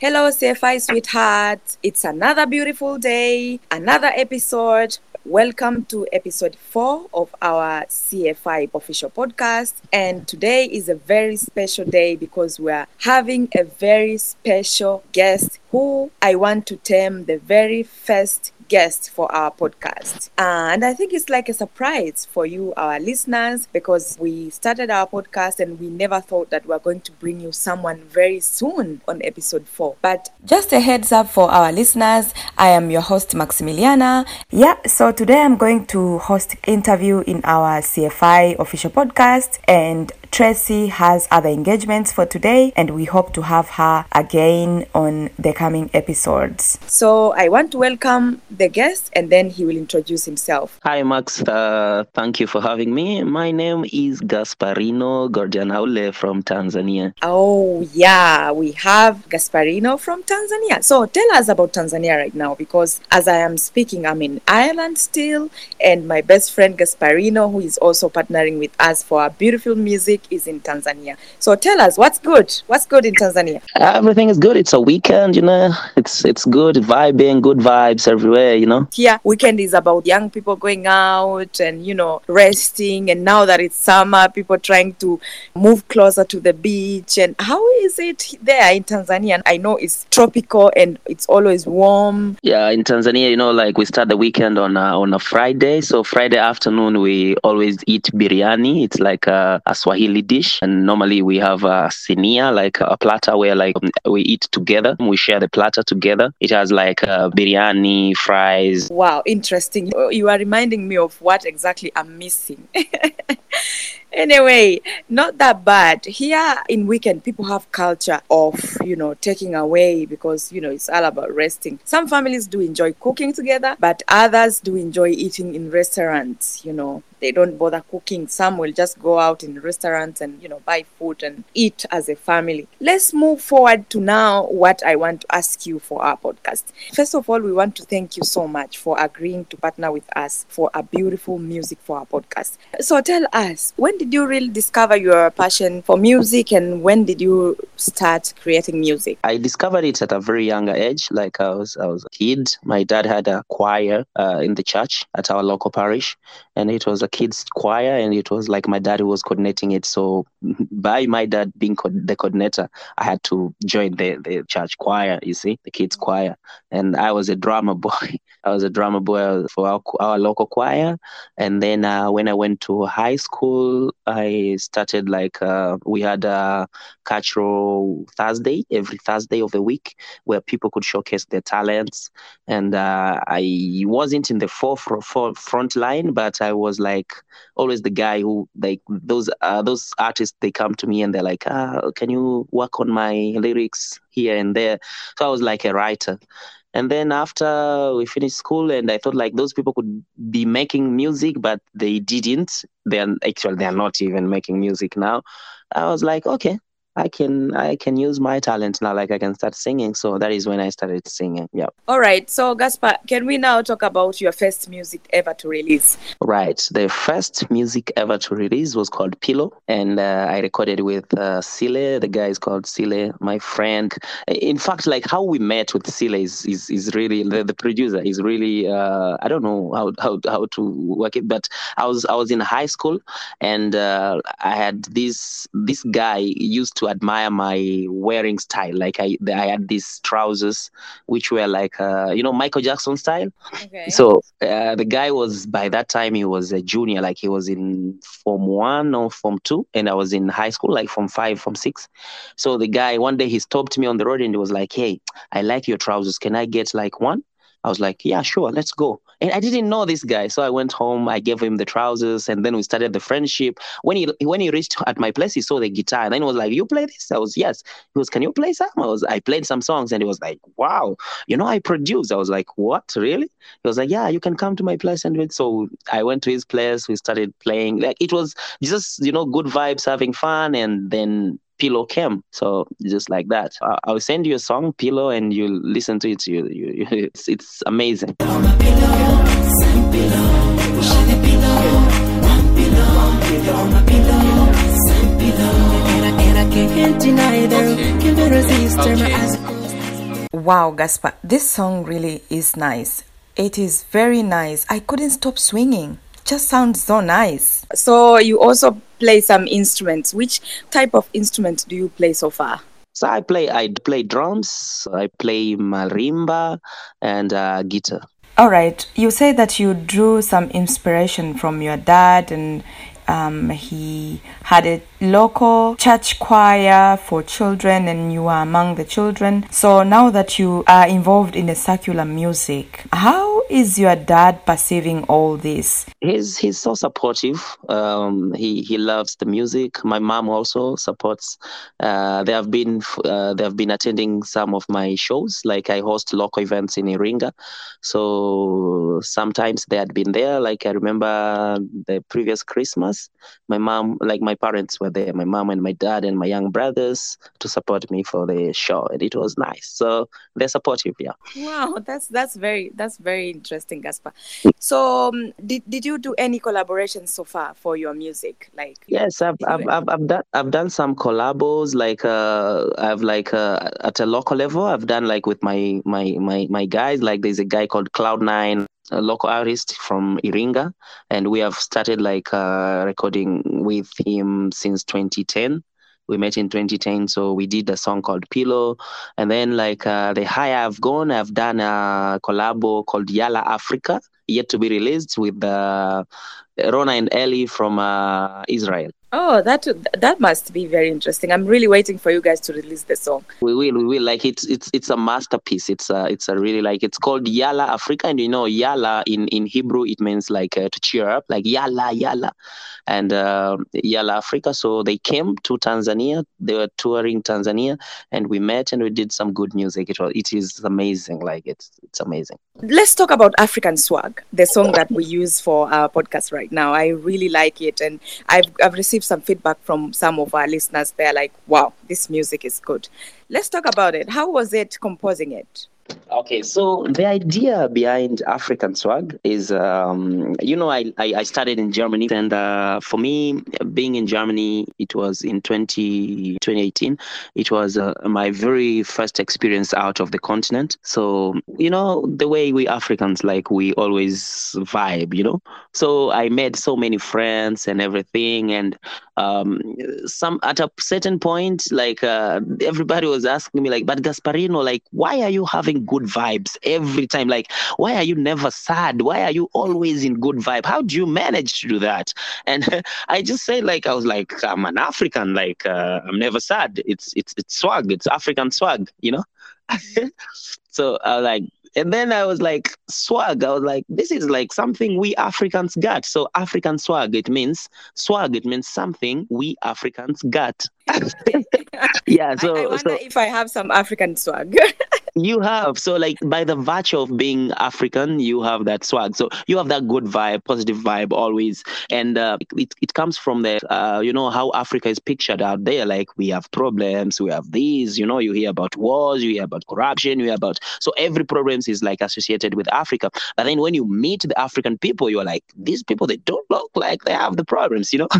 Hello, CFY sweethearts. It's another beautiful day, another episode. Welcome to episode four of our CFY official podcast. And today is a very special day because we're having a very special guest who I want to term the very first guest for our podcast. And I think it's like a surprise for you, our listeners, because we started our podcast and we never thought that we are going to bring you someone very soon on episode four. But just a heads up for our listeners, I am your host, Maximiliana. Yeah, so today I'm going to host interview in our CFY official podcast and Tracy has other engagements for today, and we hope to have her again on the coming episodes. So I want to welcome the guest, and then he will introduce himself. Hi, Max. Uh, thank you for having me. My name is Gasparino Gordian Haule from Tanzania. Oh, yeah, we have Gasparino from Tanzania. So tell us about Tanzania right now, because as I am speaking, I'm in Ireland still, and my best friend Gasparino, who is also partnering with us for our beautiful music music is in Tanzania. So tell us what's good. What's good in Tanzania? Everything is good. It's a weekend, you know. It's it's good vibing, good vibes everywhere, you know. Yeah, weekend is about young people going out and you know resting. And now that it's summer, people trying to move closer to the beach. And how is it there in Tanzania? I know it's tropical and it's always warm. Yeah, in Tanzania, you know, like we start the weekend on a, on a Friday. So Friday afternoon we always eat biryani. It's like a, a Swahili Dish. And normally we have a sinia, like a platter where like we eat together. We share the platter together. It has like uh, biryani, fries. Wow, interesting. You are reminding me of what exactly I'm missing. anyway not that bad here in weekend people have culture of you know taking away because you know it's all about resting some families do enjoy cooking together but others do enjoy eating in restaurants you know they don't bother cooking. Some will just go out in restaurants and, you know, buy food and eat as a family. Let's move forward to now what I want to ask you for our podcast. First of all, we want to thank you so much for agreeing to partner with us for a beautiful music for our podcast. So tell us, when did you really discover your passion for music and when did you start creating music? I discovered it at a very young age. Like I was, I was a kid. My dad had a choir uh, in the church at our local parish, and it was a kids choir and it was like my dad who was coordinating it. So by my dad being co- the coordinator i had to join the, the church choir you see the kids choir. And i was a drummer boy. I was a drummer boy for our, our local choir. And then uh, when i went to high school i started like uh, we had a cultural thursday every thursday of the week where people could showcase their talents. And uh, i wasn't in the forefront front line but i was like like always the guy who like those uh, those artists they come to me and they're like ah can you work on my lyrics here and there? So i was like a writer. And then after we finished school and i thought like those people could be making music but they didn't. They're actually they're not even making music now. I was like okay I can I can use my talent now. Like I can start singing. So that is when I started singing. Yeah. All right. So Gaspar, can we now talk about your first music ever to release? Right. The first music ever to release was called Pillow, and uh, I recorded with uh, Sile. The guy is called Sile, my friend. In fact, like how we met with Sile is is, is really the, the producer is really uh, I don't know how, how how to work it, but I was I was in high school and uh, I had this this guy used to admire my wearing style. Like I, I had these trousers which were like, uh, you know, Michael Jackson style. Okay. So uh, the guy was by that time he was a junior, like he was in form one or form two, and I was in high school, like form five, form six. So the guy one day he stopped me on the road and he was like, "Hey, I like your trousers. Can I get like one?" I was like, yeah, sure, let's go. And I didn't know this guy, so I went home. I gave him the trousers, and then we started the friendship. When he when he reached at my place, he saw the guitar, and then he was like, "You play this?" I was, "Yes." He was, "Can you play some?" I was, I played some songs, and he was like, "Wow, you know, I produce." I was like, "What, really?" He was like, "Yeah, you can come to my place and. So I went to his place. We started playing. Like it was just you know good vibes, having fun, and then Pillow came. So just like that, I'll send you a song, Pillow, and you listen to it. You, you, it's, it's amazing. Wow, Gaspar, this song really is nice. It is very nice. I couldn't stop swinging. Just sounds so nice. So you also play some instruments. Which type of instrument do you play so far? So I play I play drums, I play marimba and uh, guitar. All right. You say that you drew some inspiration from your dad and um, he had a local church choir for children, and you are among the children. So now that you are involved in the secular music, how is your dad perceiving all this? He's he's so supportive. Um, he he loves the music. My mom also supports. Uh, they have been uh, they have been attending some of my shows. Like I host local events in Iringa, so sometimes they had been there. Like I remember the previous Christmas my mom, like my parents were there, my mom and my dad and my young brothers to support me for the show, and it was nice. So they're supportive, yeah. Wow, that's that's very that's very interesting, Gaspar. So um, did did you do any collaborations so far for your music? Like yes, I've I've, I've, I've done I've done some collabos. Like uh, I've like uh, at a local level, I've done like with my my my my guys. Like there's a guy called Cloud Nine a local artist from Iringa, and we have started like uh, recording with him since 2010. We met in 2010, so we did a song called Pillow, and then like uh, the higher I've gone, I've done a collabo called Yala Africa, yet to be released with uh, Rona and Ellie from uh, Israel. Oh, that that must be very interesting. I'm really waiting for you guys to release the song. We will, we will. Like it's it's it's a masterpiece. It's a it's a really like it's called Yala Africa, and you know Yala in in Hebrew it means like uh, to cheer up, like Yala Yala, and uh, Yala Africa. So they came to Tanzania. They were touring Tanzania, and we met and we did some good music. It was it is amazing. Like it's it's amazing. Let's talk about African swag, the song that we use for our podcast right now. I really like it, and I've I've received received some feedback from some of our listeners. They're like, wow, this music is good. Let's talk about it. How was it composing it? Okay, so the idea behind African swag is, um, you know, I, I, studied in Germany, and uh, for me, being in Germany, it was in 20, 2018. It was uh, my very first experience out of the continent. So, you know, the way we Africans, like, we always vibe, you know? So I made so many friends and everything. And um, some at a certain point, like, uh, everybody was asking me, like, but Gasparino, like, why are you having good vibes every time. Like, why are you never sad? Why are you always in good vibe? How do you manage to do that? And I just say, like, I was like, I'm an African. Like, uh, I'm never sad. It's it's it's swag. It's African swag. You know. so I was like, and then I was like, swag. I was like, this is like something we Africans got. So African swag, it means swag. It means something we Africans got. yeah. So I, I wonder so, if I have some African swag. You have. So like by the virtue of being african you have that swag. So you have that good vibe positive vibe always. And uh, it, it comes from the uh, you know how africa is pictured out there. Like we have problems we have these you know you hear about wars you hear about corruption you hear about so every problem is like associated with africa. But then when you meet the african people you're like these people they don't look like they have the problems you know?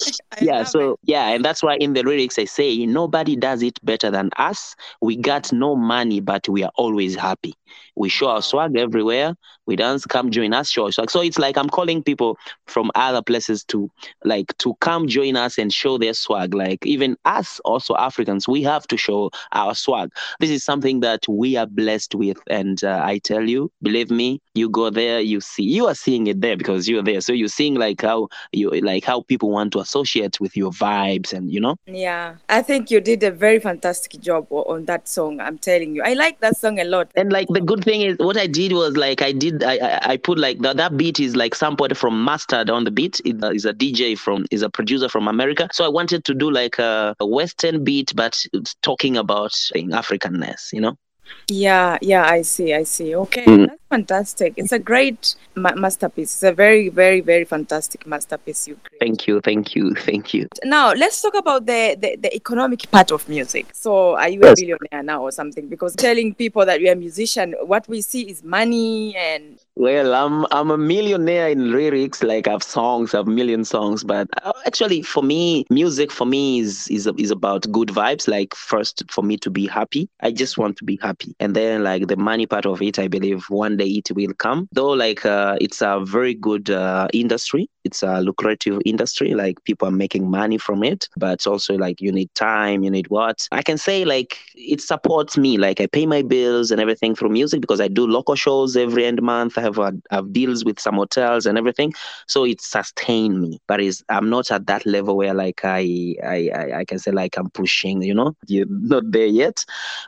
Yeah so it. yeah and that's why in the lyrics i say nobody does it better than us. We got no money money, but we are always happy. We show our swag everywhere. We dance, come join us, show swag. So it's like I'm calling people from other places to like to come join us and show their swag. Like even us, also Africans, we have to show our swag. This is something that we are blessed with, and uh, I tell you, believe me, you go there, you see, you are seeing it there because you're there. So you're seeing like how you like how people want to associate with your vibes, and you know. Yeah, I think you did a very fantastic job on that song. I'm telling you, I like that song a lot. And like the good thing is, what I did was like I did I I, I put like that that beat is like sampled from Mustard on the beat. It, uh, is a DJ from is a producer from America. So I wanted to do like a, a Western beat, but talking about Africanness, you know. Yeah, yeah, I see, I see. Okay, mm. that's fantastic. It's a great ma- masterpiece. It's a very, very, very fantastic masterpiece you create. Thank you, thank you, thank you. Now let's talk about the the, the economic part of music. So, are you yes. a billionaire now or something? Because telling people that you're a musician, what we see is money and Well, I'm I'm a millionaire in lyrics. Like I've songs, I've million songs. But uh, actually, for me, music for me is is is about good vibes. Like first, for me to be happy, I just want to be happy, and then like the money part of it, I believe one day it will come. Though like uh, it's a very good uh, industry. It's a lucrative industry. Like people are making money from it. But also like you need time, you need what I can say. Like it supports me. Like I pay my bills and everything through music because I do local shows every end month. I have a, have deals with some hotels and everything, so it sustained me. But it's, I'm not at that level where like I, I I can say like I'm pushing, you know, you're not there yet.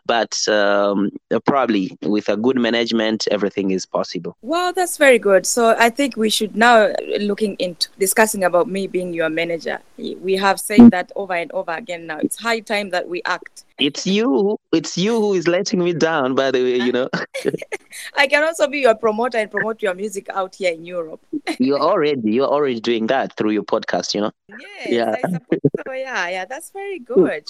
But um, probably with a good management, everything is possible. Well, that's very good. So I think we should now looking discussing about me being your manager. We have said that over and over again. Now it's high time that we act it's you it's you who is letting me down by the way you know. I can also be your promoter. And promote your music out here in europe. You're already you're already doing that through your podcast you know? Yes, yeah. so, yeah yeah that's very good.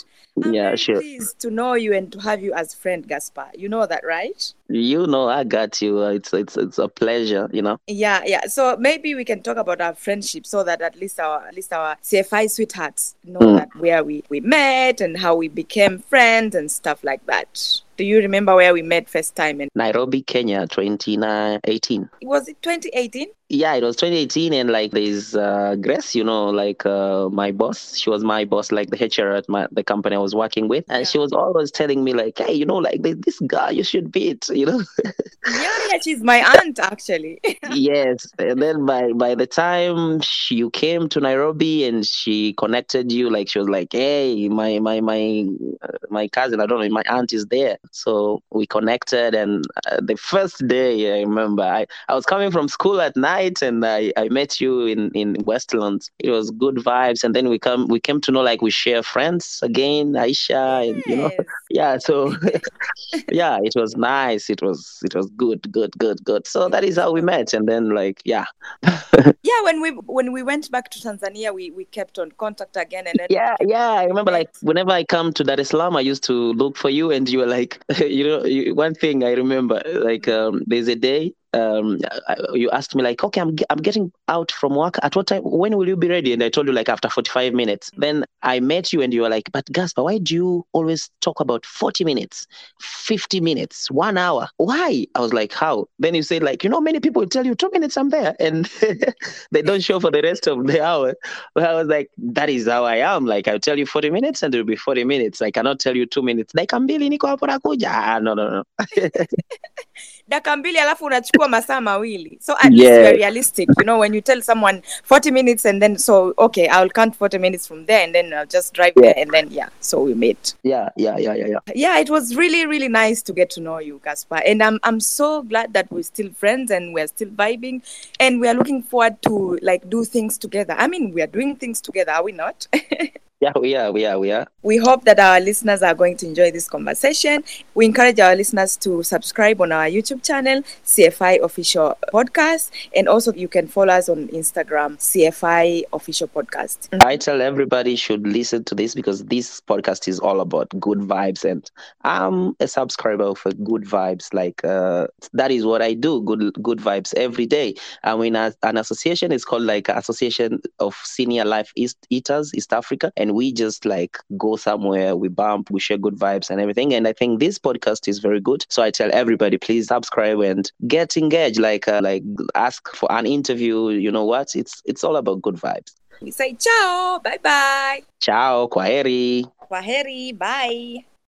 I'm yeah sure. pleased to know you and to have you as friend gaspar. You know that right? You know i got you. It's it's it's a pleasure you know? Yeah yeah. So maybe we can talk about our friendship so that at least our at least our cfy sweethearts know mm. that where we we met and how we became friends and stuff like that do you remember where we met first time in Nairobi, Kenya, 2018? Was it 2018? Yeah, it was 2018, and like there's uh, Grace, you know, like uh, my boss. She was my boss, like the HR at my the company I was working with, and yeah. she was always telling me like, "Hey, you know, like this guy you should beat," you know. yeah, yeah, she's my aunt actually. yes, and then by by the time she, you came to Nairobi and she connected you, like she was like, "Hey, my my my uh, my cousin, I don't know, my aunt is there." So we connected, and uh, the first day I remember I, I was coming from school at night, and I, I met you in in Westlands. It was good vibes, and then we come we came to know like we share friends again, Aisha, yes. and you know, yeah. So yeah, it was nice. It was it was good, good, good, good. So that is how we met, and then like yeah. yeah, when we when we went back to Tanzania, we we kept on contact again, and yeah, yeah. I remember like whenever I come to Dar es Salaam, I used to look for you, and you were like you know, one thing I remember, like um, there's a day um, you asked me like, okay, I'm I'm getting out from work. At what time? When will you be ready? And I told you like after 45 minutes. Then I met you and you were like, but Gaspar, why do you always talk about 40 minutes, 50 minutes, one hour? Why? I was like, how? Then you said like, you know, many people tell you two minutes I'm there, and they don't show for the rest of the hour. But I was like, that is how I am. Like I'll tell you 40 minutes and it will be 40 minutes. I cannot tell you two minutes. Dakika mbili niko hapo nakuja. Ah, no, no, no. dakika mbili alafu unachukua masaa mawili. So at yeah. least you're realistic you know when you tell someone 40 minutes and then so okay i'll count 40 minutes from there and then i'll just drive yeah. there and then yeah so we met. Yeah yeah yeah yeah yeah. Yeah it was really really nice to get to know you gaspar and i'm i'm so glad that we're still friends and we're still vibing and we are looking forward to like do things together. I mean we are doing things together are we not Yeah, we are. We are. We are. We hope that our listeners are going to enjoy this conversation. We encourage our listeners to subscribe on our YouTube channel, CFY Official Podcast, and also you can follow us on Instagram, CFY Official Podcast. I tell everybody should listen to this because this podcast is all about good vibes, and I'm a subscriber for good vibes. Like uh, that is what I do. Good good vibes every day. I mean, an association is called like Association of Senior Life East Eaters East Africa, and and we just like go somewhere, we bump, we share good vibes and everything. And I think this podcast is very good. So I tell everybody, please subscribe and get engaged. Like uh, like ask for an interview. You know what? It's it's all about good vibes. We say ciao, bye bye. Ciao, kwaheri. Kwaheri, bye.